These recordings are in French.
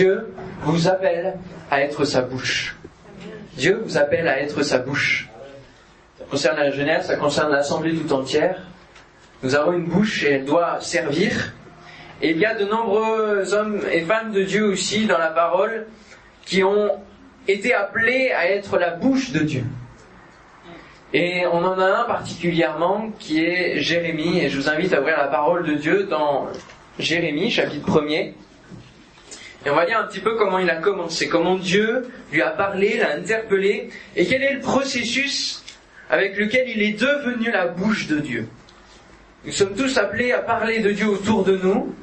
Dieu vous appelle à être sa bouche. Dieu vous appelle à être sa bouche. Ça concerne la Genève, ça concerne l'Assemblée tout entière. Nous avons une bouche et elle doit servir. Et il y a de nombreux hommes et femmes de Dieu aussi dans la parole qui ont été appelés à être la bouche de Dieu. Et on en a un particulièrement qui est Jérémie, et je vous invite à ouvrir la parole de Dieu dans Jérémie, chapitre 1er. Et on va lire un petit peu comment il a commencé, comment Dieu lui a parlé, l'a interpellé, et quel est le processus avec lequel il est devenu la bouche de Dieu. Nous sommes tous appelés à parler de Dieu autour de nous,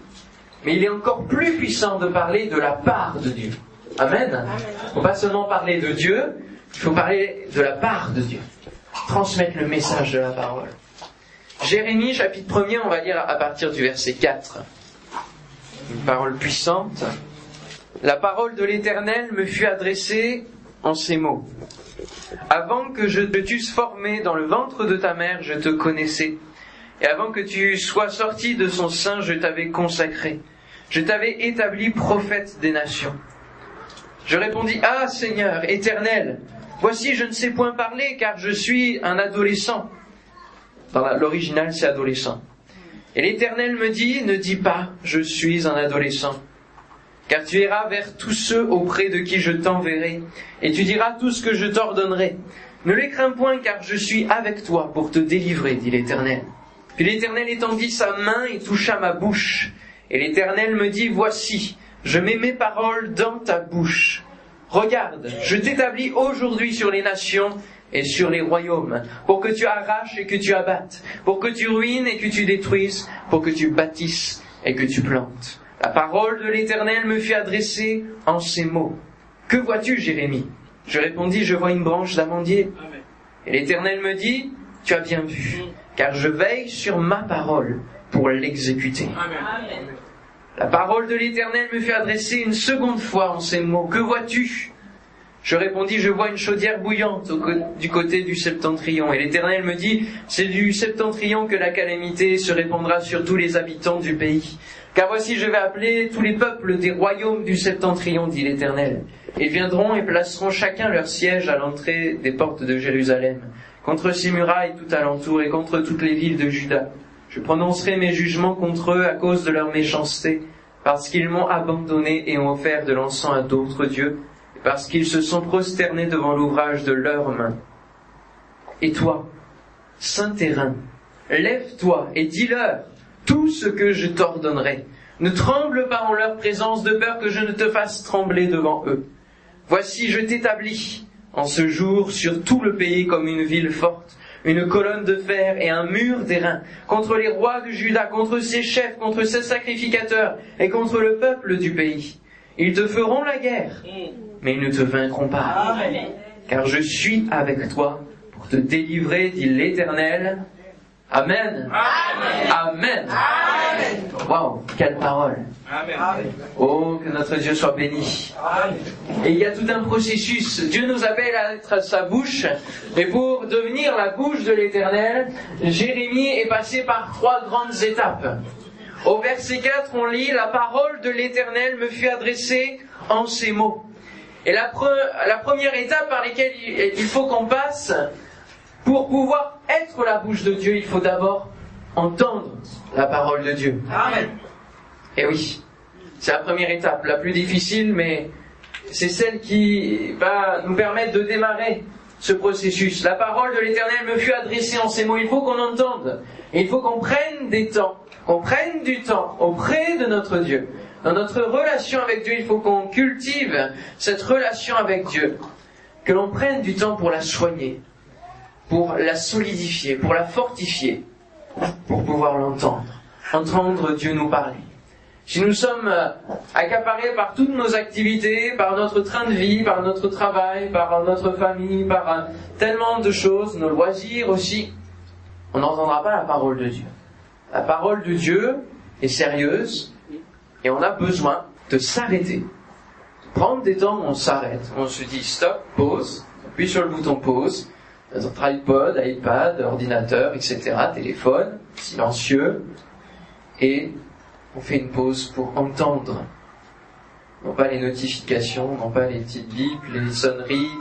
mais il est encore plus puissant de parler de la part de Dieu. Amen. Il ne faut pas seulement parler de Dieu, il faut parler de la part de Dieu. Transmettre le message de la parole. Jérémie, chapitre 1er, on va lire à partir du verset 4. Une parole puissante. La parole de l'Éternel me fut adressée en ces mots. Avant que je te t'eusse formé dans le ventre de ta mère, je te connaissais. Et avant que tu sois sorti de son sein, je t'avais consacré. Je t'avais établi prophète des nations. Je répondis, Ah Seigneur, éternel, voici je ne sais point parler car je suis un adolescent. Dans l'original, c'est adolescent. Et l'Éternel me dit, ne dis pas, je suis un adolescent. Car tu iras vers tous ceux auprès de qui je t'enverrai, et tu diras tout ce que je t'ordonnerai. Ne les crains point, car je suis avec toi pour te délivrer, dit l'Éternel. Puis l'Éternel étendit sa main et toucha ma bouche. Et l'Éternel me dit, voici, je mets mes paroles dans ta bouche. Regarde, je t'établis aujourd'hui sur les nations et sur les royaumes, pour que tu arraches et que tu abattes, pour que tu ruines et que tu détruises, pour que tu bâtisses et que tu plantes. La parole de l'Éternel me fut adressée en ces mots. Que vois-tu, Jérémie? Je répondis, je vois une branche d'amandier. Et l'Éternel me dit, tu as bien vu, car je veille sur ma parole pour l'exécuter. La parole de l'Éternel me fut adressée une seconde fois en ces mots. Que vois-tu? Je répondis, je vois une chaudière bouillante du côté du septentrion. Et l'Éternel me dit, c'est du septentrion que la calamité se répandra sur tous les habitants du pays. Car voici, je vais appeler tous les peuples des royaumes du septentrion, dit l'Éternel. Ils viendront et placeront chacun leur siège à l'entrée des portes de Jérusalem, contre ces murailles tout alentour et contre toutes les villes de Juda. Je prononcerai mes jugements contre eux à cause de leur méchanceté, parce qu'ils m'ont abandonné et ont offert de l'encens à d'autres dieux, parce qu'ils se sont prosternés devant l'ouvrage de leurs mains. Et toi, saint terrain, lève-toi et dis-leur tout ce que je t'ordonnerai. Ne tremble pas en leur présence de peur que je ne te fasse trembler devant eux. Voici, je t'établis en ce jour sur tout le pays comme une ville forte, une colonne de fer et un mur d'airain, contre les rois de Juda, contre ses chefs, contre ses sacrificateurs et contre le peuple du pays. Ils te feront la guerre, mais ils ne te vaincront pas. Car je suis avec toi pour te délivrer, dit l'Éternel. Amen. Amen. Amen. Wow, quelle parole. Oh, que notre Dieu soit béni. Et il y a tout un processus. Dieu nous appelle à être sa bouche. Et pour devenir la bouche de l'Éternel, Jérémie est passé par trois grandes étapes. Au verset 4, on lit La parole de l'Éternel me fut adressée en ces mots. Et la, la première étape par laquelle il faut qu'on passe, pour pouvoir être la bouche de Dieu, il faut d'abord entendre la parole de Dieu. Amen. Et oui, c'est la première étape, la plus difficile, mais c'est celle qui va nous permettre de démarrer ce processus. La parole de l'Éternel me fut adressée en ces mots. Il faut qu'on entende. Et il faut qu'on prenne des temps, qu'on prenne du temps auprès de notre Dieu. Dans notre relation avec Dieu, il faut qu'on cultive cette relation avec Dieu. Que l'on prenne du temps pour la soigner, pour la solidifier, pour la fortifier, pour pouvoir l'entendre. Entendre Dieu nous parler. Si nous sommes euh, accaparés par toutes nos activités, par notre train de vie, par notre travail, par notre famille, par euh, tellement de choses, nos loisirs aussi, on n'entendra pas la parole de Dieu. La parole de Dieu est sérieuse et on a besoin de s'arrêter. Prendre des temps où on s'arrête, on se dit stop, pause, appuie sur le bouton pause, notre iPod, iPad, ordinateur, etc., téléphone, silencieux, et on fait une pause pour entendre. Non pas les notifications, non pas les petites bips, les sonneries.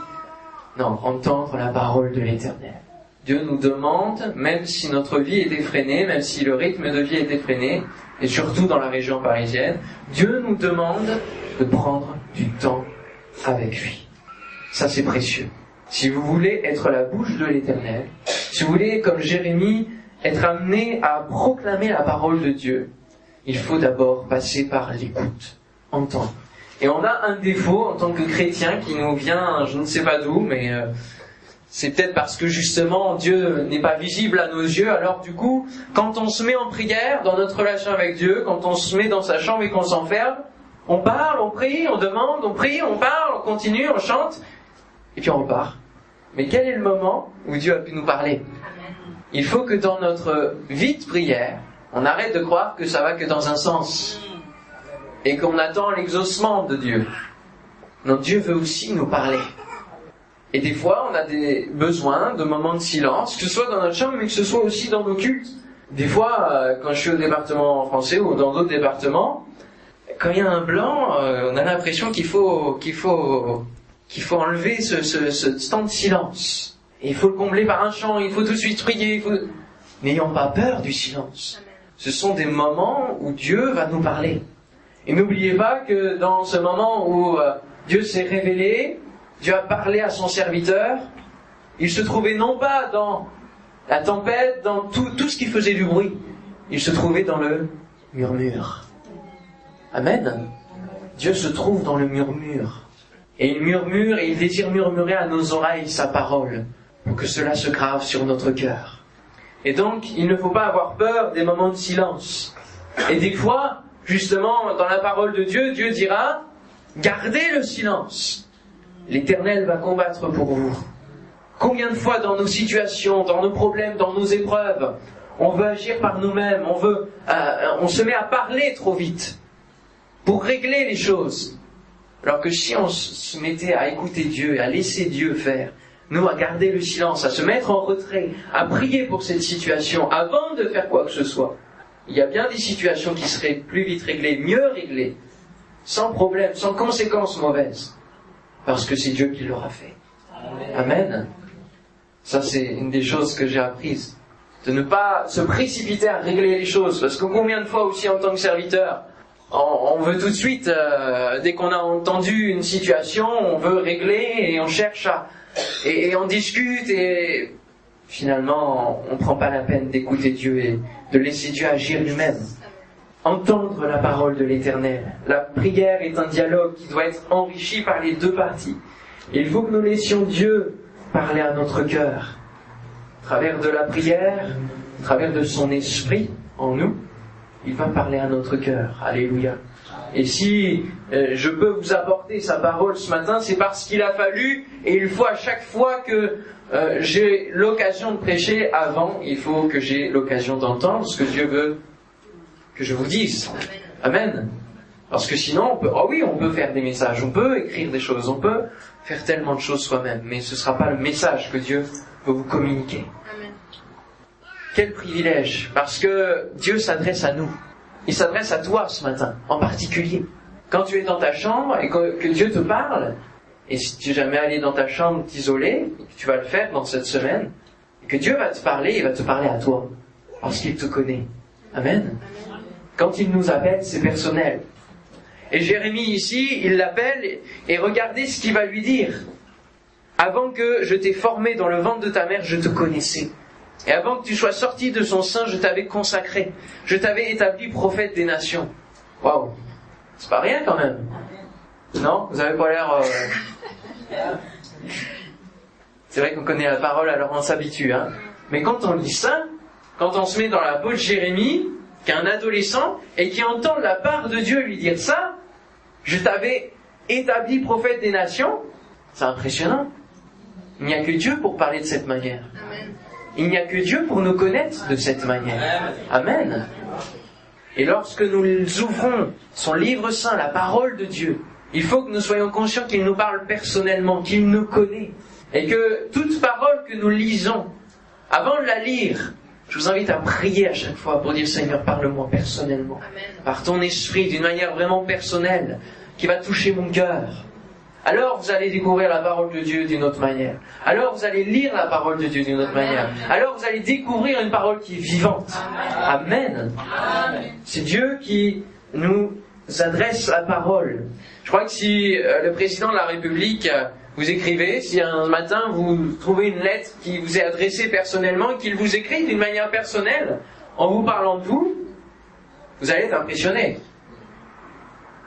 Non, entendre la parole de l'éternel. Dieu nous demande, même si notre vie est effrénée, même si le rythme de vie est effréné, et surtout dans la région parisienne, Dieu nous demande de prendre du temps avec lui. Ça c'est précieux. Si vous voulez être la bouche de l'éternel, si vous voulez, comme Jérémie, être amené à proclamer la parole de Dieu, il faut d'abord passer par l'écoute, entendre. Et on a un défaut en tant que chrétien qui nous vient, je ne sais pas d'où, mais euh, c'est peut-être parce que justement Dieu n'est pas visible à nos yeux. Alors du coup, quand on se met en prière dans notre relation avec Dieu, quand on se met dans sa chambre et qu'on s'enferme, on parle, on prie, on demande, on prie, on parle, on continue, on chante, et puis on repart. Mais quel est le moment où Dieu a pu nous parler Il faut que dans notre vie de prière, on arrête de croire que ça va que dans un sens et qu'on attend l'exaucement de Dieu. Non, Dieu veut aussi nous parler. Et des fois, on a des besoins de moments de silence, que ce soit dans notre chambre, mais que ce soit aussi dans nos cultes. Des fois, euh, quand je suis au département français ou dans d'autres départements, quand il y a un blanc, euh, on a l'impression qu'il faut, qu'il faut, qu'il faut enlever ce, ce, ce temps de silence. Et il faut le combler par un chant, il faut tout de suite prier, faut... N'ayons pas peur du silence. Ce sont des moments où Dieu va nous parler. Et n'oubliez pas que dans ce moment où euh, Dieu s'est révélé, Dieu a parlé à son serviteur, il se trouvait non pas dans la tempête, dans tout, tout ce qui faisait du bruit, il se trouvait dans le murmure. Amen. Dieu se trouve dans le murmure. Et il murmure et il désire murmurer à nos oreilles sa parole pour que cela se grave sur notre cœur. Et donc, il ne faut pas avoir peur des moments de silence. Et des fois, justement, dans la parole de Dieu, Dieu dira, gardez le silence. L'Éternel va combattre pour vous. Combien de fois dans nos situations, dans nos problèmes, dans nos épreuves, on veut agir par nous-mêmes, on veut, euh, on se met à parler trop vite pour régler les choses. Alors que si on se mettait à écouter Dieu, à laisser Dieu faire, nous à garder le silence, à se mettre en retrait, à prier pour cette situation avant de faire quoi que ce soit, il y a bien des situations qui seraient plus vite réglées, mieux réglées, sans problème, sans conséquences mauvaises, parce que c'est Dieu qui l'aura fait. Amen. Ça, c'est une des choses que j'ai apprises. De ne pas se précipiter à régler les choses, parce que combien de fois aussi en tant que serviteur, on, veut tout de suite, euh, dès qu'on a entendu une situation, on veut régler et on cherche à... Et, et on discute et finalement, on ne prend pas la peine d'écouter Dieu et de laisser Dieu agir lui-même. Entendre la parole de l'Éternel. La prière est un dialogue qui doit être enrichi par les deux parties. Il faut que nous laissions Dieu parler à notre cœur. À travers de la prière, à travers de son esprit en nous, il va parler à notre cœur. Alléluia. Et si euh, je peux vous apporter sa parole ce matin, c'est parce qu'il a fallu, et il faut à chaque fois que euh, j'ai l'occasion de prêcher avant, il faut que j'ai l'occasion d'entendre ce que Dieu veut que je vous dise. Amen. Parce que sinon, on oh oui, on peut faire des messages, on peut écrire des choses, on peut faire tellement de choses soi-même, mais ce ne sera pas le message que Dieu veut vous communiquer. Quel privilège, parce que Dieu s'adresse à nous. Il s'adresse à toi ce matin, en particulier. Quand tu es dans ta chambre et que, Dieu te parle, et si tu n'es jamais allé dans ta chambre t'isoler, tu vas le faire dans cette semaine, et que Dieu va te parler, il va te parler à toi, parce qu'il te connaît. Amen. Quand il nous appelle, c'est personnel. Et Jérémie ici, il l'appelle, et regardez ce qu'il va lui dire. Avant que je t'ai formé dans le ventre de ta mère, je te connaissais. Et avant que tu sois sorti de son sein, je t'avais consacré. Je t'avais établi prophète des nations. Waouh C'est pas rien quand même. Non? Vous avez pas l'air... Euh, c'est vrai qu'on connaît la parole, alors on s'habitue. Hein Mais quand on lit ça, quand on se met dans la peau de Jérémie, qui est un adolescent, et qui entend la part de Dieu lui dire ça, je t'avais établi prophète des nations, c'est impressionnant. Il n'y a que Dieu pour parler de cette manière. Il n'y a que Dieu pour nous connaître de cette manière. Amen. Et lorsque nous ouvrons son livre saint, la parole de Dieu, il faut que nous soyons conscients qu'il nous parle personnellement, qu'il nous connaît. Et que toute parole que nous lisons, avant de la lire, je vous invite à prier à chaque fois pour dire Seigneur, parle-moi personnellement. Par ton esprit, d'une manière vraiment personnelle. qui va toucher mon cœur. Alors vous allez découvrir la parole de Dieu d'une autre manière. Alors vous allez lire la parole de Dieu d'une autre manière. Alors vous allez découvrir une parole qui est vivante. Amen. C'est Dieu qui nous adresse la parole. Je crois que si euh, le président de la République euh, vous écrivez, si un matin vous trouvez une lettre qui vous est adressée personnellement, qu'il vous écrit d'une manière personnelle, en vous parlant de vous, vous allez être impressionné.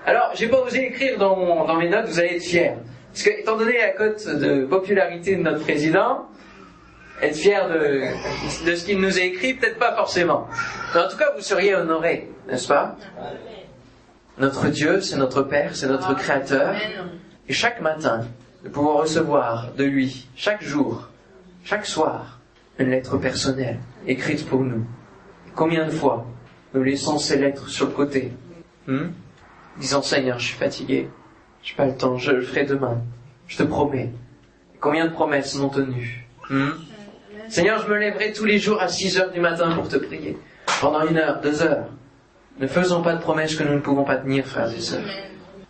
Alors, j'ai pas osé écrire dans, mes notes, vous allez être fiers. Parce que, étant donné la cote de popularité de notre président, être fier de, de ce qu'il nous a écrit, peut-être pas forcément. Mais en tout cas, vous seriez honoré, n'est-ce pas? Notre Dieu, c'est notre Père, c'est notre Créateur. Et chaque matin, de pouvoir recevoir de lui, chaque jour, chaque soir, une lettre personnelle, écrite pour nous. Combien de fois nous laissons ces lettres sur le côté? Hmm? Disant Seigneur, je suis fatigué, je n'ai pas le temps, je le ferai demain, je te promets. Combien de promesses non tenues hmm Seigneur, je me lèverai tous les jours à 6 heures du matin pour te prier, pendant une heure, deux heures. Ne faisons pas de promesses que nous ne pouvons pas tenir, frères et sœurs.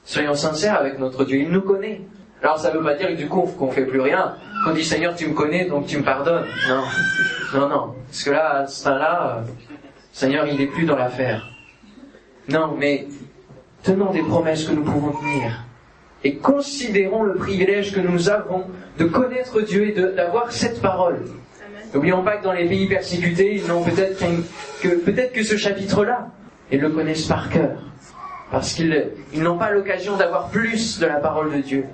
Soyons sincères avec notre Dieu, il nous connaît. Alors ça ne veut pas dire que du coup qu'on fait plus rien. Qu'on dit Seigneur, tu me connais, donc tu me pardonnes. Non, non, non. Parce que là, à ce temps-là, euh, Seigneur, il n'est plus dans l'affaire. Non, mais tenons des promesses que nous pouvons tenir. Et considérons le privilège que nous avons de connaître Dieu et d'avoir cette parole. N'oublions pas que dans les pays persécutés, ils n'ont peut-être que, peut-être que ce chapitre-là, ils le connaissent par cœur. Parce qu'ils n'ont pas l'occasion d'avoir plus de la parole de Dieu.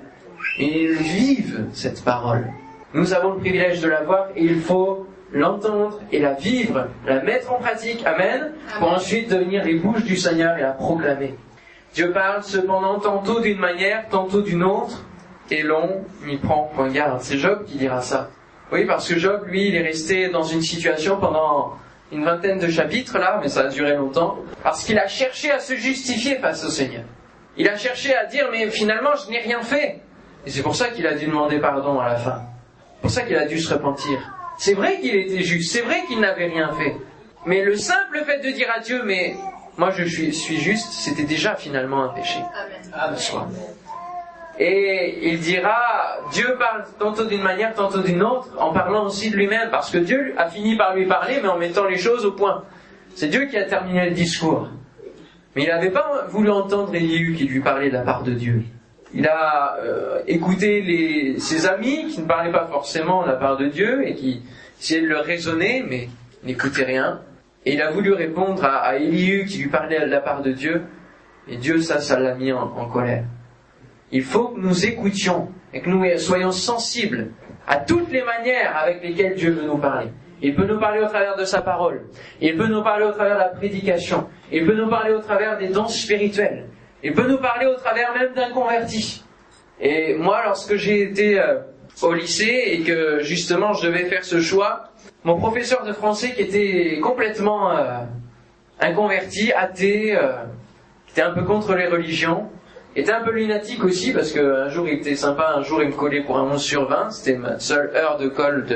Et ils vivent cette parole. Nous avons le privilège de la voir et il faut l'entendre et la vivre, la mettre en pratique, amen, pour ensuite devenir les bouches du Seigneur et la proclamer. Dieu parle cependant tantôt d'une manière, tantôt d'une autre, et l'on n'y prend point garde. C'est Job qui dira ça. Oui, parce que Job, lui, il est resté dans une situation pendant une vingtaine de chapitres là, mais ça a duré longtemps, parce qu'il a cherché à se justifier face au Seigneur. Il a cherché à dire, mais finalement, je n'ai rien fait. Et c'est pour ça qu'il a dû demander pardon à la fin. Pour ça qu'il a dû se repentir. C'est vrai qu'il était juste, c'est vrai qu'il n'avait rien fait. Mais le simple fait de dire à Dieu, mais moi je suis, suis juste, c'était déjà finalement un péché. Amen. Soi. Et il dira, Dieu parle tantôt d'une manière, tantôt d'une autre, en parlant aussi de lui-même, parce que Dieu a fini par lui parler, mais en mettant les choses au point. C'est Dieu qui a terminé le discours. Mais il n'avait pas voulu entendre Élihu qui lui parlait de la part de Dieu. Il a euh, écouté les, ses amis qui ne parlaient pas forcément de la part de Dieu et qui essayaient de le raisonner, mais n'écoutaient rien. Et il a voulu répondre à, à qui lui parlait de la part de Dieu, et Dieu, ça, ça l'a mis en colère. Il faut que nous écoutions et que nous soyons sensibles à toutes les manières avec lesquelles Dieu veut nous parler. Il peut nous parler au travers de sa parole. Il peut nous parler au travers de la prédication. Il peut nous parler au travers des danses spirituelles. Il peut nous parler au travers même d'un converti. Et moi, lorsque j'ai été euh, au lycée et que justement je devais faire ce choix, mon professeur de français qui était complètement euh, inconverti, athée, euh, qui était un peu contre les religions, était un peu lunatique aussi parce qu'un jour il était sympa, un jour il me collait pour un 11 sur 20, c'était ma seule heure de colle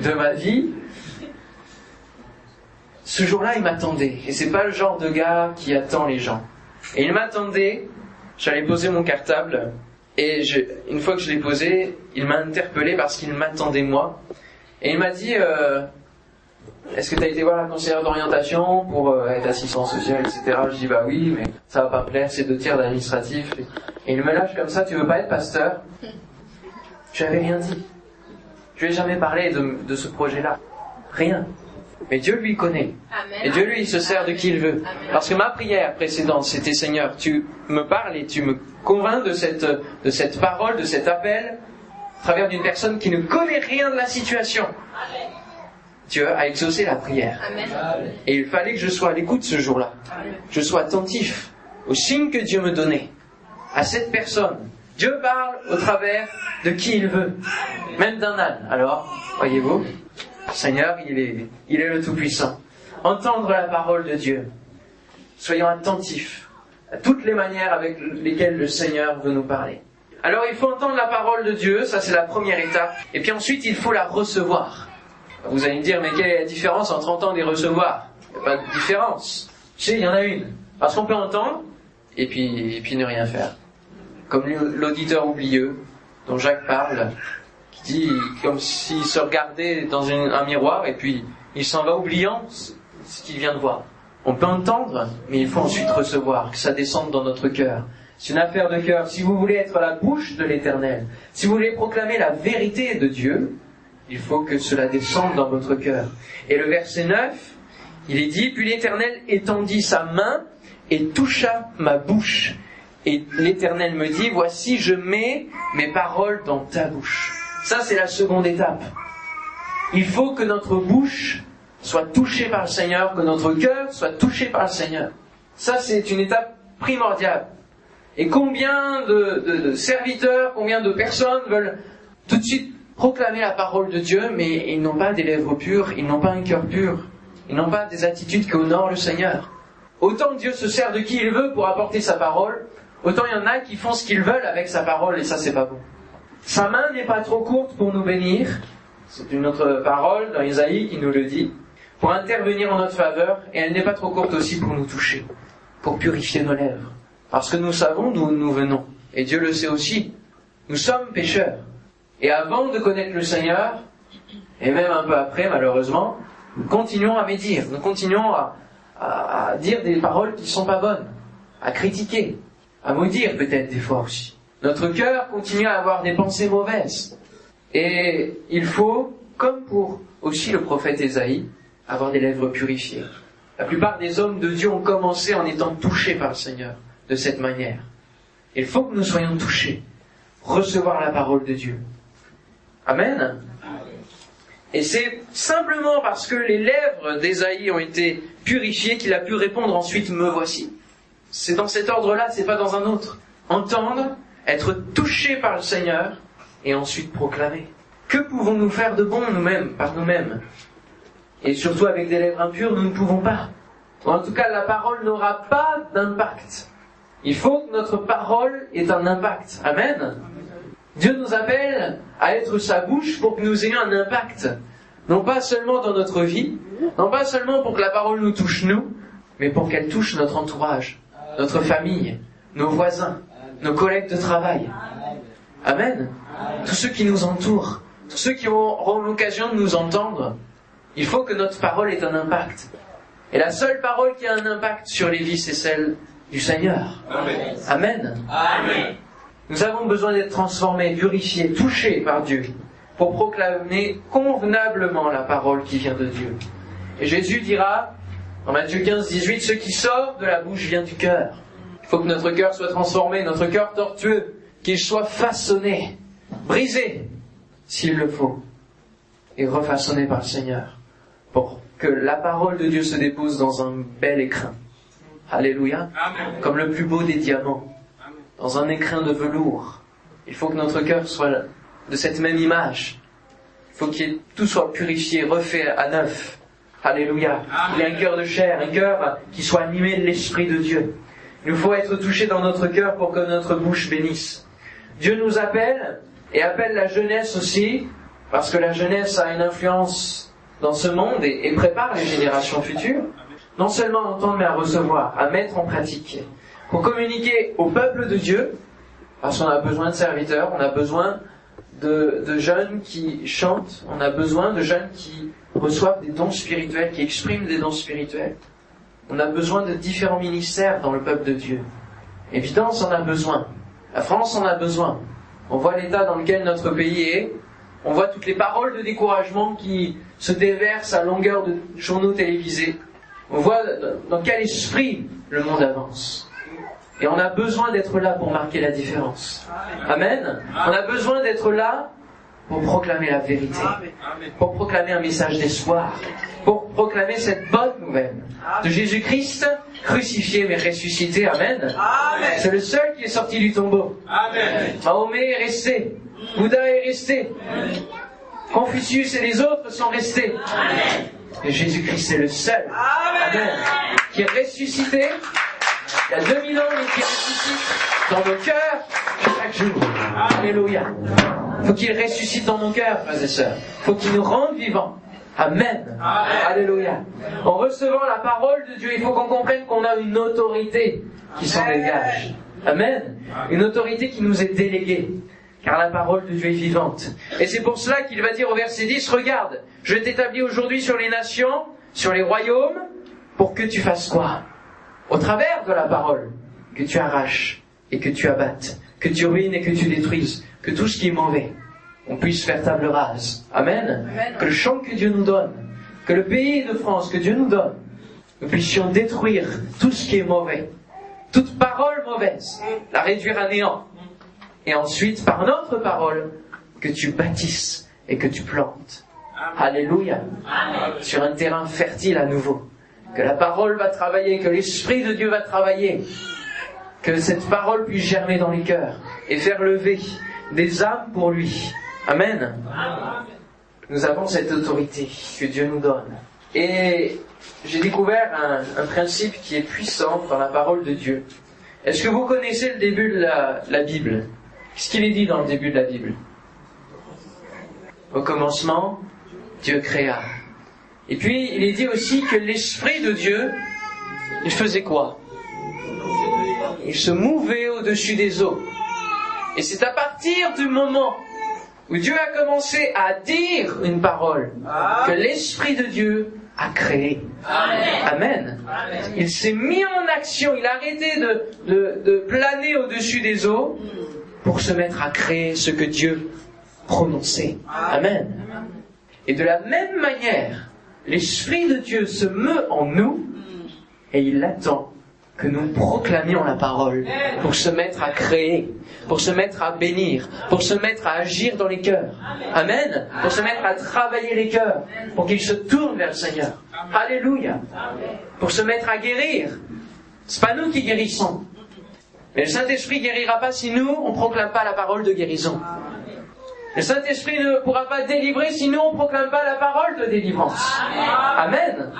de, ma vie. Ce jour-là, il m'attendait. Et c'est pas le genre de gars qui attend les gens. Et il m'attendait, j'allais poser mon cartable, et une fois que je l'ai posé, il m'a interpellé parce qu'il m'attendait moi. Et il m'a dit, euh, est-ce que tu as été voir la conseillère d'orientation pour euh, être assistant social, etc. Je dis bah oui, mais ça va pas me plaire, c'est deux tiers d'administratif. Et il me lâche comme ça, tu veux pas être pasteur? Je n'avais rien dit. Je lui ai jamais parlé de, de ce projet-là. Rien. Mais Dieu lui connaît. Et Dieu lui, il se sert de qui il veut. Parce que ma prière précédente, c'était Seigneur, tu me parles et tu me convaincs de cette, de cette parole, de cet appel, travers d'une personne qui ne connaît rien de la situation. Dieu a exaucé la prière. Et il fallait que je sois à l'écoute ce jour-là. Je sois attentif aux signes que Dieu me donnait, à cette personne. Dieu parle au travers de qui il veut, même d'un âne. Alors, voyez-vous, Seigneur, il est, il est le Tout-Puissant. Entendre la parole de Dieu. Soyons attentifs à toutes les manières avec lesquelles le Seigneur veut nous parler. Alors il faut entendre la parole de Dieu, ça c'est la première étape. Et puis ensuite il faut la recevoir. Vous allez me dire, mais quelle est la différence entre entendre et recevoir? Il n'y a pas de différence. Tu sais, il y en a une. Parce qu'on peut entendre et puis, puis ne rien faire. comme l'auditeur oublieux dont Jacques parle, qui dit comme s'il se regardait dans un miroir et puis il s'en va oubliant ce qu'il vient de voir. On peut entendre, mais il faut ensuite recevoir, que ça descende dans notre cœur. C'est une affaire de cœur. Si vous voulez être la bouche de l'Éternel, si vous voulez proclamer la vérité de Dieu, il faut que cela descende dans votre cœur. Et le verset 9, il est dit, puis l'Éternel étendit sa main et toucha ma bouche. Et l'Éternel me dit, voici, je mets mes paroles dans ta bouche. Ça, c'est la seconde étape. Il faut que notre bouche soit touchée par le Seigneur, que notre cœur soit touché par le Seigneur. Ça, c'est une étape primordiale. Et combien de, serviteurs, combien de personnes veulent tout de suite proclamer la parole de Dieu, mais ils n'ont pas des lèvres pures, ils n'ont pas un cœur pur, ils n'ont pas des attitudes qui honorent le Seigneur. Autant Dieu se sert de qui il veut pour apporter sa parole, autant il y en a qui font ce qu'ils veulent avec sa parole, et ça c'est pas bon. Sa main n'est pas trop courte pour nous bénir, c'est une autre parole dans Isaïe qui nous le dit, pour intervenir en notre faveur, et elle n'est pas trop courte aussi pour nous toucher, pour purifier nos lèvres. Parce que nous savons d'où nous venons. Et Dieu le sait aussi. Nous sommes pécheurs. Et avant de connaître le Seigneur, et même un peu après, malheureusement, nous continuons à médire, nous continuons à, dire des paroles qui ne sont pas bonnes, à critiquer, à maudire peut-être des fois aussi. Notre cœur continue à avoir des pensées mauvaises. Et il faut, comme pour aussi le prophète Ésaïe, avoir des lèvres purifiées. La plupart des hommes de Dieu ont commencé en étant touchés par le Seigneur de cette manière. Il faut que nous soyons touchés, recevoir la parole de Dieu. Amen. Et c'est simplement parce que les lèvres d'Ésaïe ont été purifiées qu'il a pu répondre ensuite Me voici. C'est dans cet ordre-là, c'est pas dans un autre. Entendre, être touché par le Seigneur et ensuite proclamer. Que pouvons-nous faire de bon nous-mêmes, par nous-mêmes? Et surtout avec des lèvres impures, nous ne pouvons pas. En tout cas, la parole n'aura pas d'impact il faut que notre parole ait un impact. Amen. Dieu nous appelle à être sa bouche pour que nous ayons un impact. Non pas seulement dans notre vie, non pas seulement pour que la parole nous touche nous, mais pour qu'elle touche notre entourage, notre famille, nos voisins, nos collègues de travail. Amen. Tous ceux qui nous entourent, tous ceux qui auront l'occasion de nous entendre, il faut que notre parole ait un impact. Et la seule parole qui a un impact sur les vies, c'est celle du Seigneur. Amen. Amen. Nous avons besoin d'être transformés, purifiés, touchés par Dieu pour proclamer convenablement la parole qui vient de Dieu. Et Jésus dira, en Matthieu 15, 18, ce qui sort de la bouche vient du cœur. Il faut que notre cœur soit transformé, notre cœur tortueux, qu'il soit façonné, brisé, s'il le faut, et refaçonné par le Seigneur, pour que la parole de Dieu se dépose dans un bel écrin Alléluia. Comme le plus beau des diamants. Dans un écrin de velours. Il faut que notre cœur soit de cette même image. Il faut que tout soit purifié, refait à neuf. Alléluia. Il y a un cœur de chair, un cœur qui soit animé de l'Esprit de Dieu. Il nous faut être touché dans notre cœur pour que notre bouche bénisse. Dieu nous appelle et appelle la jeunesse aussi, parce que la jeunesse a une influence dans ce monde et prépare les générations futures non seulement à entendre, mais à recevoir, à mettre en pratique. Pour communiquer au peuple de Dieu, parce qu'on a besoin de serviteurs, on a besoin de, jeunes qui chantent, on a besoin de jeunes qui reçoivent des dons spirituels, qui expriment des dons spirituels. On a besoin de différents ministères dans le peuple de Dieu. Évidence, on a besoin. La France en a besoin. On voit l'état dans lequel notre pays est. On voit toutes les paroles de découragement qui se déversent à longueur de journaux télévisés. On voit dans quel esprit le monde avance. Et on a besoin d'être là pour marquer la différence. Amen. On a besoin d'être là pour proclamer la vérité, pour proclamer un message d'espoir, pour proclamer cette bonne nouvelle de Jésus-Christ crucifié mais ressuscité. Amen. C'est le seul qui est sorti du tombeau. Mahomet est resté. Bouddha est resté. Confucius et les autres sont restés. Et Jésus-Christ est le seul Amen. qui est ressuscité il y a 2000 ans et qui ressuscite dans nos cœurs chaque jour. Alléluia. Il faut qu'il ressuscite dans nos cœurs, frères et sœurs. Il faut qu'il nous rende vivants. Amen. Alléluia. En recevant la parole de Dieu, il faut qu'on comprenne qu'on a une autorité qui s'en dégage. Amen. Une autorité qui nous est déléguée. Car la parole de Dieu est vivante. Et c'est pour cela qu'il va dire au verset 10, regarde, je t'établis aujourd'hui sur les nations, sur les royaumes, pour que tu fasses quoi? Au travers de la parole, que tu arraches et que tu abattes, que tu ruines et que tu détruises, que tout ce qui est mauvais, on puisse faire table rase. Amen. Que le champ que Dieu nous donne, que le pays de France que Dieu nous donne, nous puissions détruire tout ce qui est mauvais, toute parole mauvaise, la réduire à néant. Et ensuite, par notre parole, que tu bâtisses et que tu plantes. Alléluia. Sur un terrain fertile à nouveau. Que la parole va travailler, que l'Esprit de Dieu va travailler. Que cette parole puisse germer dans les cœurs et faire lever des âmes pour lui. Amen. Nous avons cette autorité que Dieu nous donne. Et j'ai découvert un, principe qui est puissant dans la parole de Dieu. Est-ce que vous connaissez le début de la, la Bible? Qu'est-ce qu'il est dit dans le début de la Bible? Au commencement, Dieu créa. Et puis, il est dit aussi que l'Esprit de Dieu, il faisait quoi? Il se mouvait au-dessus des eaux. Et c'est à partir du moment où Dieu a commencé à dire une parole que l'Esprit de Dieu a créé. Amen. Il s'est mis en action, il a arrêté de, de planer au-dessus des eaux pour se mettre à créer ce que Dieu prononçait. Amen. Et de la même manière, l'Esprit de Dieu se meut en nous et il attend que nous proclamions la parole pour se mettre à créer, pour se mettre à bénir, pour se mettre à agir dans les cœurs. Amen. Pour se mettre à travailler les cœurs, pour qu'ils se tournent vers le Seigneur. Alléluia. Pour se mettre à guérir. C'est pas nous qui guérissons. Mais le Saint-Esprit guérira pas si nous, on proclame pas la parole de guérison. Le Saint-Esprit ne pourra pas délivrer si nous, on proclame pas la parole de délivrance. Amen.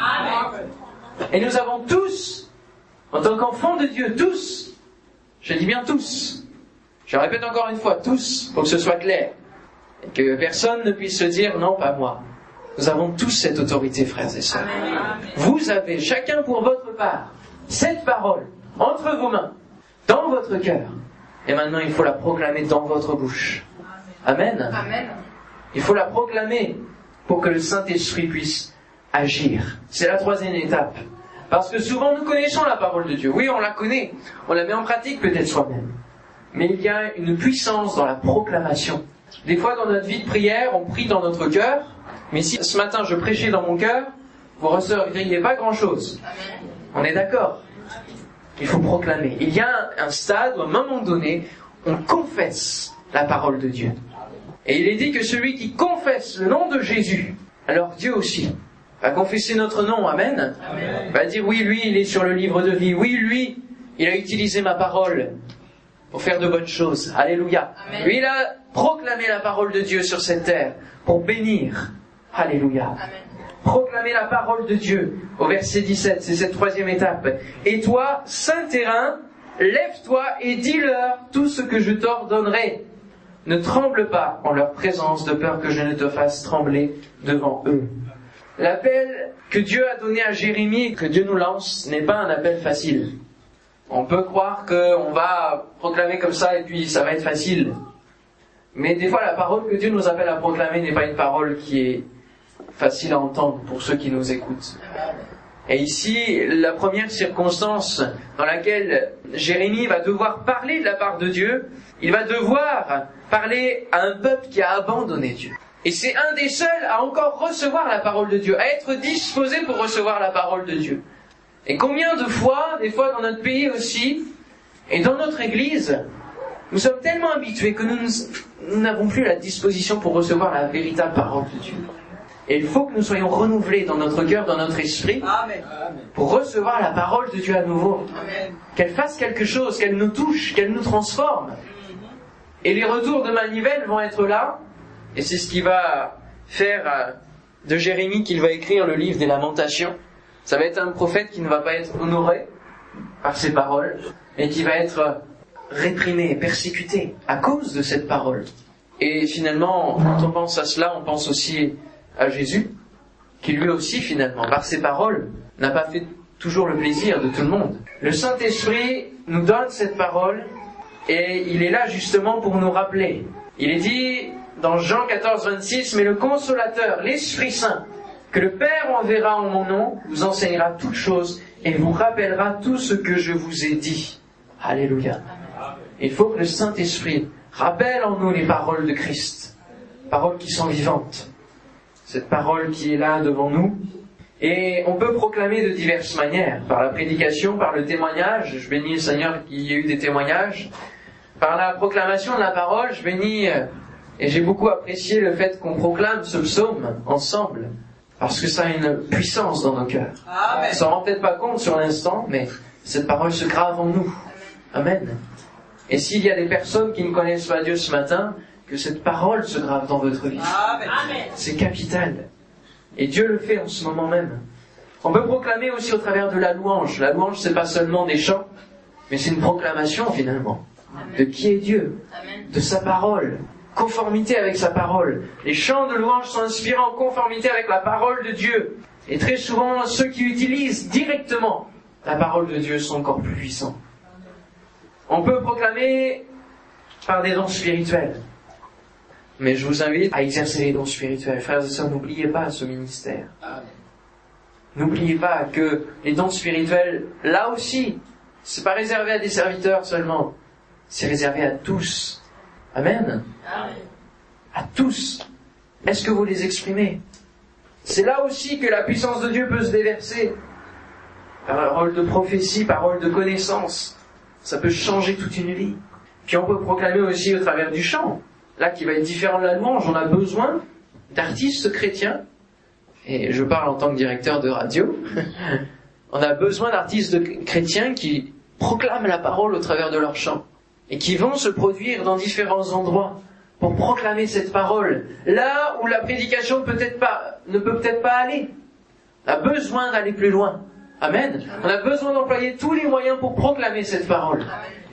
Et nous avons tous en tant qu'enfants de Dieu, tous, je dis bien tous, je répète encore une fois, tous, pour que ce soit clair, et que personne ne puisse se dire non, pas moi. Nous avons tous cette autorité, frères et sœurs. Vous avez, chacun pour votre part, cette parole entre vos mains, dans votre cœur. Et maintenant, il faut la proclamer dans votre bouche. Amen. Il faut la proclamer pour que le Saint-Esprit puisse agir. C'est la troisième étape. Parce que souvent nous connaissons la parole de Dieu. Oui, on la connaît. On la met en pratique peut-être soi-même. Mais il y a une puissance dans la proclamation. Des fois, dans notre vie de prière, on prie dans notre cœur. Mais si ce matin je prêchais dans mon cœur, vous ne recevriez pas grand-chose. On est d'accord Il faut proclamer. Il y a un stade où, à un moment donné, on confesse la parole de Dieu. Et il est dit que celui qui confesse le nom de Jésus, alors Dieu aussi va confesser notre nom, Amen. Va dire oui, lui, il est sur le livre de vie. Oui, lui, il a utilisé ma parole pour faire de bonnes choses. Alléluia. Lui, il a proclamé la parole de Dieu sur cette terre pour bénir. Alléluia. Proclamer la parole de Dieu. Au verset 17, c'est cette troisième étape. Et toi, saint terrain, lève-toi et dis-leur tout ce que je t'ordonnerai. Ne tremble pas en leur présence de peur que je ne te fasse trembler devant eux. L'appel que Dieu a donné à Jérémie et que Dieu nous lance n'est pas un appel facile. On peut croire qu'on va proclamer comme ça et puis ça va être facile. Mais des fois, la parole que Dieu nous appelle à proclamer n'est pas une parole qui est facile à entendre pour ceux qui nous écoutent. Et ici, la première circonstance dans laquelle Jérémie va devoir parler de la part de Dieu, il va devoir parler à un peuple qui a abandonné Dieu. Et c'est un des seuls à encore recevoir la parole de Dieu, à être disposé pour recevoir la parole de Dieu. Et combien de fois, des fois dans notre pays aussi, et dans notre Église, nous sommes tellement habitués que nous n'avons plus la disposition pour recevoir la véritable parole de Dieu. Et il faut que nous soyons renouvelés dans notre cœur, dans notre esprit, pour recevoir la parole de Dieu à nouveau. Qu'elle fasse quelque chose, qu'elle nous touche, qu'elle nous transforme. Et les retours de manivelle vont être là, et c'est ce qui va faire euh, de Jérémie qu'il va écrire le livre des lamentations. Ça va être un prophète qui ne va pas être honoré par ses paroles, mais qui va être réprimé, persécuté à cause de cette parole. Et finalement, quand on pense à cela, on pense aussi à Jésus, qui lui aussi, finalement, par ses paroles, n'a pas fait toujours le plaisir de tout le monde. Le Saint-Esprit nous donne cette parole et il est là justement pour nous rappeler. Il est dit dans Jean 14, 26, mais le consolateur, l'Esprit Saint, que le Père enverra en mon nom, vous enseignera toutes choses et vous rappellera tout ce que je vous ai dit. Alléluia. Il faut que le Saint-Esprit rappelle en nous les paroles de Christ, paroles qui sont vivantes. Cette parole qui est là devant nous, et on peut proclamer de diverses manières, par la prédication, par le témoignage. Je bénis le Seigneur qu'il y ait eu des témoignages. Par la proclamation de la parole, je bénis, euh, et j'ai beaucoup apprécié le fait qu'on proclame ce psaume ensemble, parce que ça a une puissance dans nos cœurs. On s'en rend peut-être pas compte sur l'instant, mais cette parole se grave en nous. Amen. Et s'il y a des personnes qui ne connaissent pas Dieu ce matin, que cette parole se grave dans votre vie. C'est capital. Et Dieu le fait en ce moment même. On peut proclamer aussi au travers de la louange. La louange, c'est pas seulement des chants, mais c'est une proclamation finalement de qui est Dieu, de sa parole, conformité avec sa parole. Les chants de louange sont inspirés en conformité avec la parole de Dieu. Et très souvent, ceux qui utilisent directement la parole de Dieu sont encore plus puissants. On peut proclamer par des dons spirituels. Mais je vous invite à exercer les dons spirituels. Frères et sœurs, n'oubliez pas ce ministère. N'oubliez pas que les dons spirituels, là aussi, c'est pas réservé à des serviteurs seulement. C'est réservé à tous. Amen. À tous. Est-ce que vous les exprimez? C'est là aussi que la puissance de Dieu peut se déverser. Parole de prophétie, parole de connaissance. Ça peut changer toute une vie. Puis on peut proclamer aussi au travers du chant là qui va être différent de la louange, on a besoin d'artistes chrétiens, et je parle en tant que directeur de radio, on a besoin d'artistes chrétiens qui proclament la parole au travers de leur chant, et qui vont se produire dans différents endroits pour proclamer cette parole, là où la prédication peut-être pas, ne peut peut-être pas aller. On a besoin d'aller plus loin. Amen. On a besoin d'employer tous les moyens pour proclamer cette parole.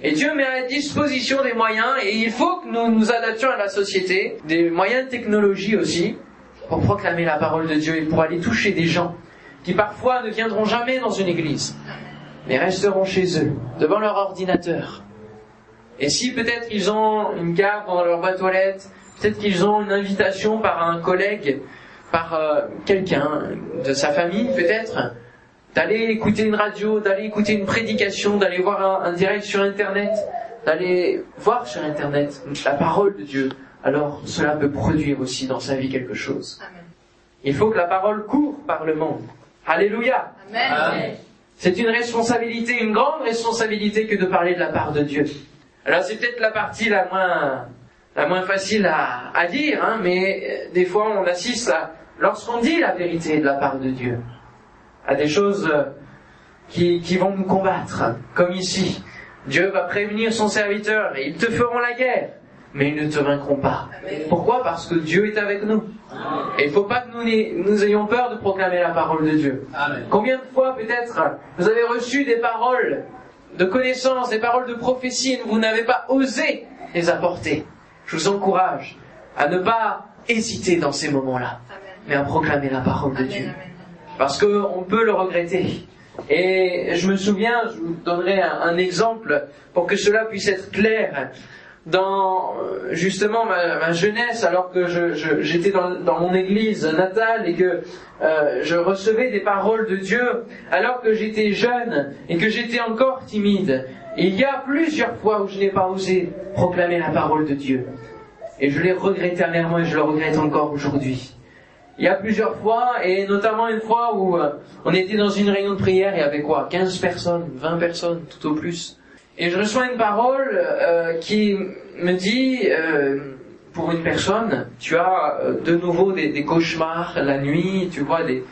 Et Dieu met à disposition des moyens, et il faut que nous nous adaptions à la société, des moyens de technologie aussi, pour proclamer la parole de Dieu et pour aller toucher des gens qui parfois ne viendront jamais dans une église, mais resteront chez eux, devant leur ordinateur. Et si peut-être ils ont une carte dans leur boîte aux peut-être qu'ils ont une invitation par un collègue, par euh, quelqu'un de sa famille peut-être, d'aller écouter une radio, d'aller écouter une prédication, d'aller voir un, direct sur Internet, d'aller voir sur Internet la parole de Dieu, alors cela peut produire aussi dans sa vie quelque chose. Il faut que la parole court par le monde. Alléluia. C'est une responsabilité, une grande responsabilité que de parler de la part de Dieu. Alors c'est peut-être la partie la moins, la moins facile à, à dire, hein, mais euh, des fois on assiste à, lorsqu'on dit la vérité de la part de Dieu, à des choses euh, qui, qui vont nous combattre, comme ici. Dieu va prévenir son serviteur, et ils te feront la guerre, mais ils ne te vaincront pas. Pourquoi? Parce que Dieu est avec nous. Et il ne faut pas que nous, nous, ayons peur de proclamer la parole de Dieu. Combien de fois peut-être vous avez reçu des paroles de connaissance, des paroles de prophétie, et vous n'avez pas osé les apporter? Je vous encourage à ne pas hésiter dans ces moments-là, mais à proclamer la parole de Dieu parce qu'on peut le regretter. Et je me souviens, je vous donnerai un, exemple pour que cela puisse être clair. Dans justement ma, jeunesse, alors que j'étais dans, mon église natale et que euh, je recevais des paroles de Dieu, alors que j'étais jeune et que j'étais encore timide, il y a plusieurs fois où je n'ai pas osé proclamer la parole de Dieu. Et je l'ai regretté amèrement et je le regrette encore aujourd'hui il y a plusieurs fois, et notamment une fois où euh, on était dans une réunion de prière, il y avait quoi 15 personnes, 20 personnes, tout au plus. Et je reçois une parole euh, qui me dit, euh, pour une personne, tu as de nouveau des, cauchemars la nuit, tu vois des,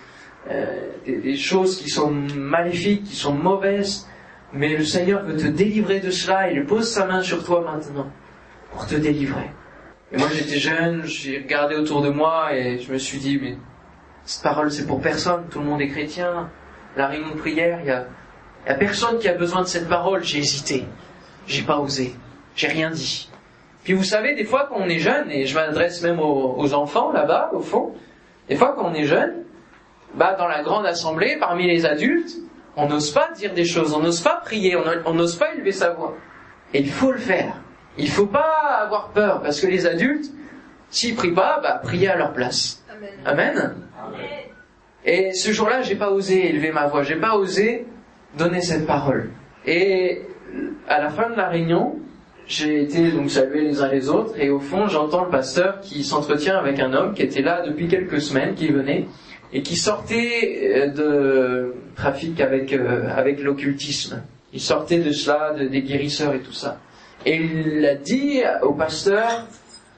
des, des, choses qui sont maléfiques, qui sont mauvaises, mais le Seigneur veut te délivrer de cela, il pose sa main sur toi maintenant pour te délivrer. Et moi j'étais jeune, j'ai regardé autour de moi et je me suis dit, mais cette parole c'est pour personne, tout le monde est chrétien. La réunion de prière, il y a, y a personne qui a besoin de cette parole. J'ai hésité, j'ai pas osé, j'ai rien dit. Puis vous savez, des fois quand on est jeune, et je m'adresse même aux, aux enfants là-bas, au fond, des fois quand on est jeune, bah dans la grande assemblée, parmi les adultes, on n'ose pas dire des choses, on n'ose pas prier, on n'ose pas élever sa voix. Et il faut le faire. Il ne faut pas avoir peur, parce que les adultes, s'ils prient pas, bah, priez à leur place. Amen. Et ce jour-là, j'ai pas osé élever ma voix, j'ai pas osé donner cette parole. Et à la fin de la réunion, j'ai été donc salué les uns les autres, et au fond, j'entends le pasteur qui s'entretient avec un homme qui était là depuis quelques semaines, qui venait, et qui sortait euh, de trafic avec, euh, avec l'occultisme. Il sortait de cela, de, des guérisseurs et tout ça. Et il a dit au pasteur,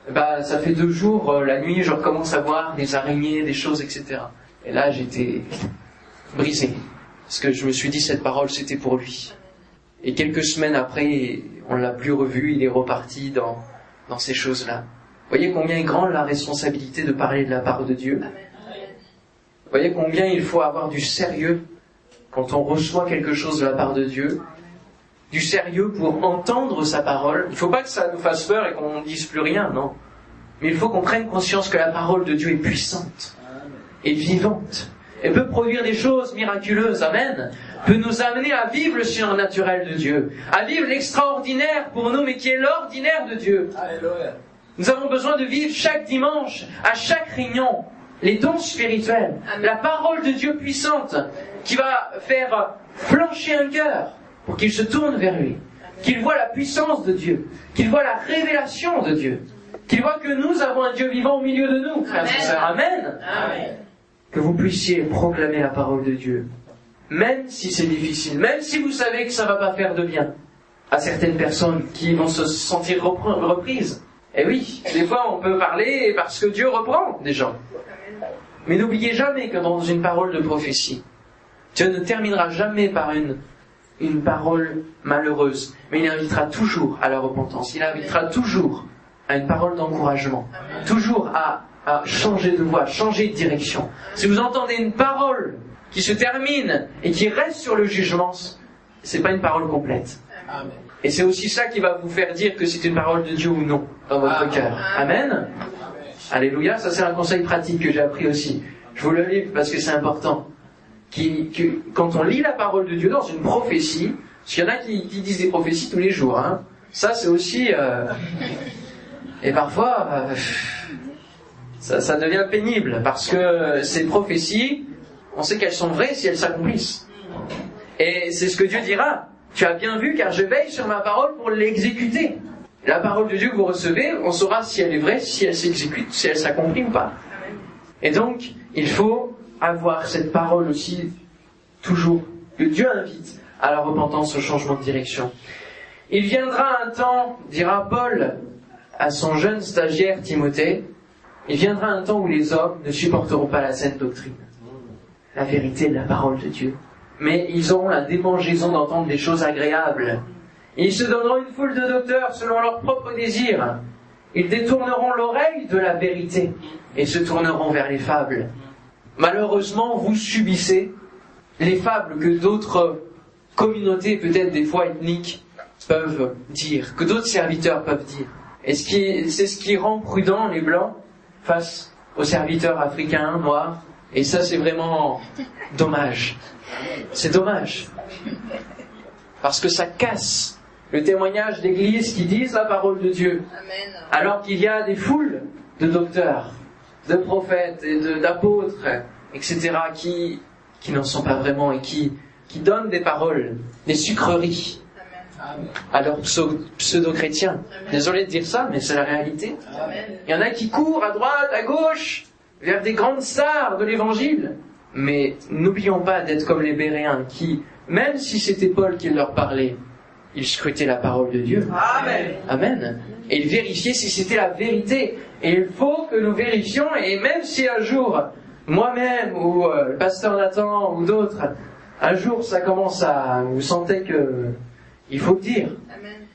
bah, ça fait deux jours, euh, la nuit, je recommence à voir des araignées, des choses, etc. Et là, j'étais brisé. Parce que je me suis dit, cette parole, c'était pour lui. Et quelques semaines après, on l'a plus revu, il est reparti dans, dans ces choses-là. Voyez combien est grande la responsabilité de parler de la part de Dieu. Voyez combien il faut avoir du sérieux quand on reçoit quelque chose de la part de Dieu, du sérieux pour entendre sa parole. Il ne faut pas que ça nous fasse peur et qu'on ne dise plus rien, non. Mais il faut qu'on prenne conscience que la parole de Dieu est puissante et vivante. Elle peut produire des choses miraculeuses, amen. Peut nous amener à vivre le surnaturel de Dieu, à vivre l'extraordinaire pour nous, mais qui est l'ordinaire de Dieu. Nous avons besoin de vivre chaque dimanche, à chaque réunion, les dons spirituels, la parole de Dieu puissante, qui va faire flancher un cœur pour qu'il se tourne vers lui, qu'il voit la puissance de Dieu, qu'il voit la révélation de Dieu, qu'il voit que nous avons un Dieu vivant au milieu de nous, Amen. Amen. Que vous puissiez proclamer la parole de Dieu, même si c'est difficile, même si vous savez que ça va pas faire de bien à certaines personnes qui vont se sentir reprises. Et eh oui, des fois on peut parler parce que Dieu reprend des gens. Mais n'oubliez jamais que dans une parole de prophétie, Dieu ne terminera jamais par une, une parole malheureuse, mais il invitera toujours à la repentance, il invitera toujours à une parole d'encouragement, toujours à, à changer de voie, changer de direction. Si vous entendez une parole qui se termine et qui reste sur le jugement, c'est pas une parole complète. Et c'est aussi ça qui va vous faire dire que c'est une parole de Dieu ou non dans votre cœur. Amen. Alléluia, ça c'est un conseil pratique que j'ai appris aussi. Je vous le livre parce que c'est important. Quand on lit la parole de Dieu dans une prophétie, parce qu'il y en a qui, disent des prophéties tous les jours, hein, ça c'est aussi... Euh, et parfois, euh, ça devient pénible, parce que ces prophéties, on sait qu'elles sont vraies si elles s'accomplissent. Et c'est ce que Dieu dira. Tu as bien vu car je veille sur ma parole pour l'exécuter. La parole de Dieu que vous recevez, on saura si elle est vraie, si elle s'exécute, si elle s'accomplit ou pas. Et donc, il faut avoir cette parole aussi, toujours, que Dieu invite à la repentance, au changement de direction. Il viendra un temps, dira Paul à son jeune stagiaire Timothée, il viendra un temps où les hommes ne supporteront pas la saine doctrine, la vérité de la parole de Dieu. Mais ils auront la démangeaison d'entendre des choses agréables ils se donneront une foule de docteurs selon leurs propres désirs. Ils détourneront l'oreille de la vérité et se tourneront vers les fables. Malheureusement, vous subissez les fables que d'autres communautés, peut-être des fois ethniques, peuvent dire, que d'autres serviteurs peuvent dire. Et c'est ce qui rend prudent les blancs face aux serviteurs africains, noirs. Et ça, c'est vraiment dommage. C'est dommage. Parce que ça casse le témoignage d'églises qui disent la parole de Dieu. Alors qu'il y a des foules de docteurs, de prophètes et d'apôtres, etc., qui, qui n'en sont pas vraiment et qui, qui donnent des paroles, des sucreries à leurs pseudo-chrétiens. Désolé de dire ça, mais c'est la réalité. Il y en a qui courent à droite, à gauche, vers des grandes stars de l'évangile. Mais n'oublions pas d'être comme les Béréens qui, même si c'était Paul qui leur parlait, il scrutait la parole de Dieu. Amen. Amen. Et il vérifiait si c'était la vérité. Et il faut que nous vérifions, et même si un jour, moi-même, ou euh, le pasteur Nathan, ou d'autres, un jour ça commence à, vous sentez que, il faut le dire.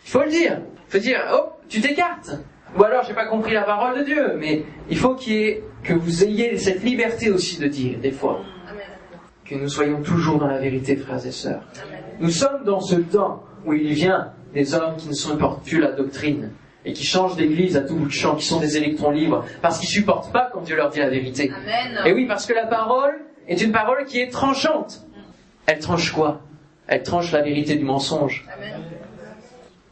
Il faut le dire. Il faut dire, oh, tu t'écartes. Ou alors j'ai pas compris la parole de Dieu. Mais il faut qu'il y ait, que vous ayez cette liberté aussi de dire, des fois. Amen. Que nous soyons toujours dans la vérité, frères et sœurs. Amen. Nous sommes dans ce temps où il vient des hommes qui ne supportent plus la doctrine et qui changent d'église à tout bout de champ, qui sont des électrons libres, parce qu'ils supportent pas quand Dieu leur dit la vérité. Et oui, parce que la parole est une parole qui est tranchante. Elle tranche quoi? Elle tranche la vérité du mensonge.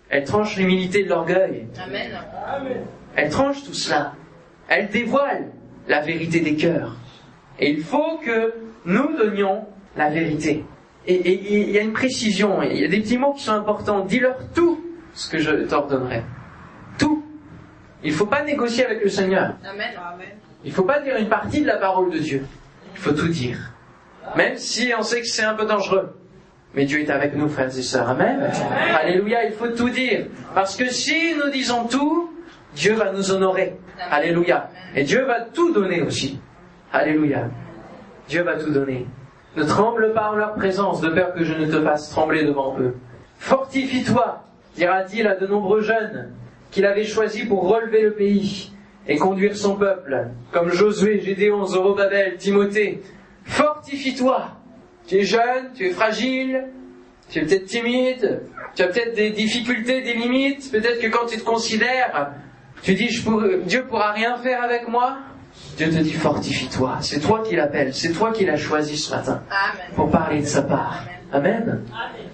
Elle tranche l'humilité de l'orgueil. Elle tranche tout cela. Elle dévoile la vérité des cœurs. Et il faut que nous donnions la vérité. Et, il y a une précision, il y a des petits mots qui sont importants. Dis-leur tout ce que je t'ordonnerai. Il ne faut pas négocier avec le Seigneur. Il ne faut pas dire une partie de la parole de Dieu. Il faut tout dire. Même si on sait que c'est un peu dangereux. Mais Dieu est avec nous, frères et sœurs. Amen. Alléluia, il faut tout dire. Parce que si nous disons tout, Dieu va nous honorer. Alléluia. Et Dieu va tout donner aussi. Alléluia. Dieu va tout donner. Ne tremble pas en leur présence, de peur que je ne te fasse trembler devant eux. Fortifie-toi, dira-t-il à de nombreux jeunes qu'il avait choisis pour relever le pays et conduire son peuple, comme Josué, Gédéon, Zorobabel, Timothée. Fortifie-toi. Tu es jeune, tu es fragile, tu es peut-être timide, tu as peut-être des difficultés, des limites, peut-être que quand tu te considères, tu dis je ne Dieu pourra rien faire avec moi. Dieu te dit fortifie-toi. C'est toi qui l'appelle, c'est toi qui l'as choisi ce matin pour parler de sa part. Amen.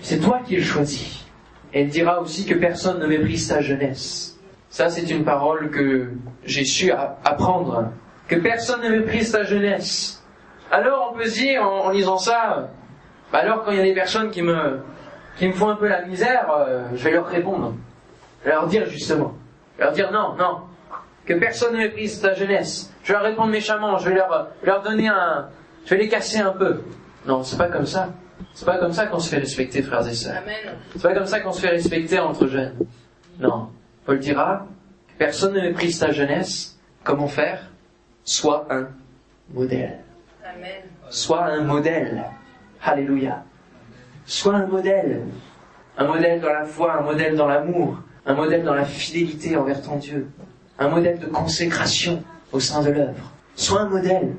C'est toi qui le choisis. Il dira aussi que personne ne méprise ta jeunesse. Ça, c'est une parole que j'ai su apprendre. Que personne ne méprise ta jeunesse. Alors, on peut se dire, en, lisant ça, bah alors quand il y a des personnes qui me, qui me font un peu la misère, euh, je vais leur répondre. Je vais leur dire justement. Je vais leur dire non, non. Que personne ne méprise ta jeunesse. Je vais leur répondre méchamment. Je vais leur, leur donner un, je vais les casser un peu. Non, c'est pas comme ça. C'est pas comme ça qu'on se fait respecter, frères et sœurs. C'est pas comme ça qu'on se fait respecter entre jeunes. Non. Paul dira, personne ne méprise ta jeunesse. Comment faire? Sois un modèle. Amen. Sois un modèle. Alléluia. Sois un modèle. Un modèle dans la foi, un modèle dans l'amour, un modèle dans la fidélité envers ton Dieu, un modèle de consécration au sein de l'œuvre. Sois un modèle,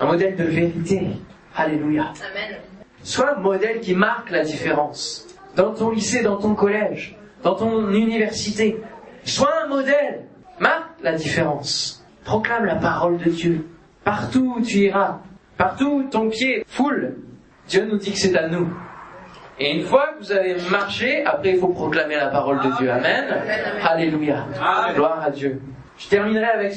un modèle de vérité. Alléluia. Amen. Sois un modèle qui marque la différence. Dans ton lycée, dans ton collège, dans ton université. Sois un modèle. Marque la différence. Proclame la parole de Dieu. Partout où tu iras, partout où ton pied foule, Dieu nous dit que c'est à nous. Et une fois que vous avez marché, après il faut proclamer la parole de Dieu. Amen. Alléluia. Gloire à Dieu. Je terminerai avec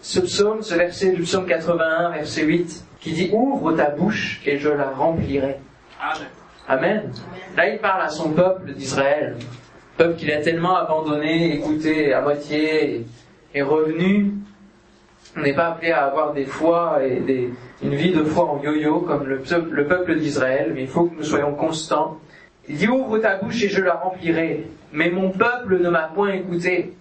ce psaume, ce verset du psaume 81, verset 8, qui dit Ouvre ta bouche et je la remplirai. Amen. Là, il parle à son peuple d'Israël, peuple qu'il a tellement abandonné, écouté à moitié, et revenu. On n'est pas appelé à avoir des foi et une vie de foi en yo-yo comme le, le peuple d'Israël, mais il faut que nous soyons constants. Il dit ouvre ta bouche et je la remplirai. Mais mon peuple ne m'a point écouté.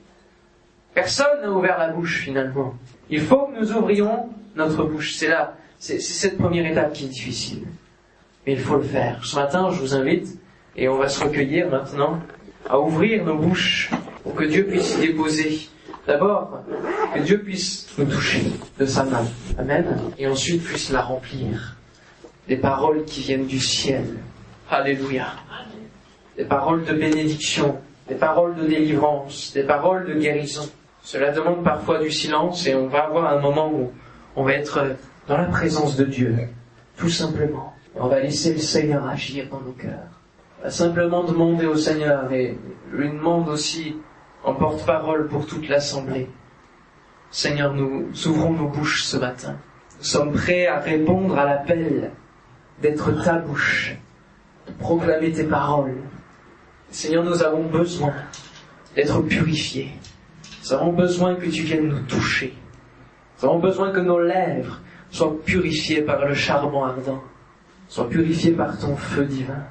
Personne n'a ouvert la bouche finalement. Il faut que nous ouvrions notre bouche. C'est là, c'est cette première étape qui est difficile mais il faut le faire. Ce matin, je vous invite, et on va se recueillir maintenant, à ouvrir nos bouches pour que Dieu puisse y déposer. D'abord, que Dieu puisse nous toucher de sa main. Amen. Et ensuite puisse la remplir. Des paroles qui viennent du ciel. Alléluia. Des paroles de bénédiction, des paroles de délivrance, des paroles de guérison. Cela demande parfois du silence et on va avoir un moment où on va être dans la présence de Dieu. Tout simplement. On va laisser le Seigneur agir dans nos cœurs. On va simplement demander au Seigneur et lui demande aussi en porte-parole pour toute l'assemblée. Seigneur, nous ouvrons nos bouches ce matin. Nous sommes prêts à répondre à l'appel d'être ta bouche, de proclamer tes paroles. Seigneur, nous avons besoin d'être purifiés. Nous avons besoin que tu viennes nous toucher. Nous avons besoin que nos lèvres soient purifiées par le charbon ardent soient purifiés par ton feu divin.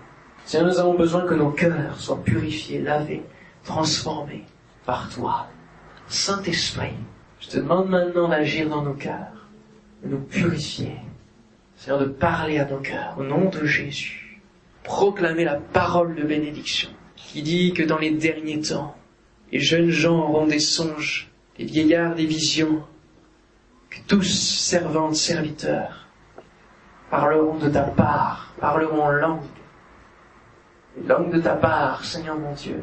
Seigneur, nous avons besoin que nos cœurs soient purifiés, lavés, transformés par toi. Saint-Esprit, je te demande maintenant d'agir dans nos cœurs, de nous purifier. Seigneur, de parler à nos cœurs au nom de Jésus. Proclamer la parole de bénédiction qui dit que dans les derniers temps, les jeunes gens auront des songes, les vieillards des visions, que tous, servantes, serviteurs, parleront de ta part, parleront en langue, langue de ta part, Seigneur mon Dieu.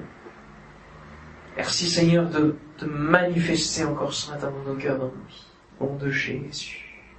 Merci Seigneur de te manifester encore ce matin dans nos cœurs, dans nos vies. Nom de Jésus.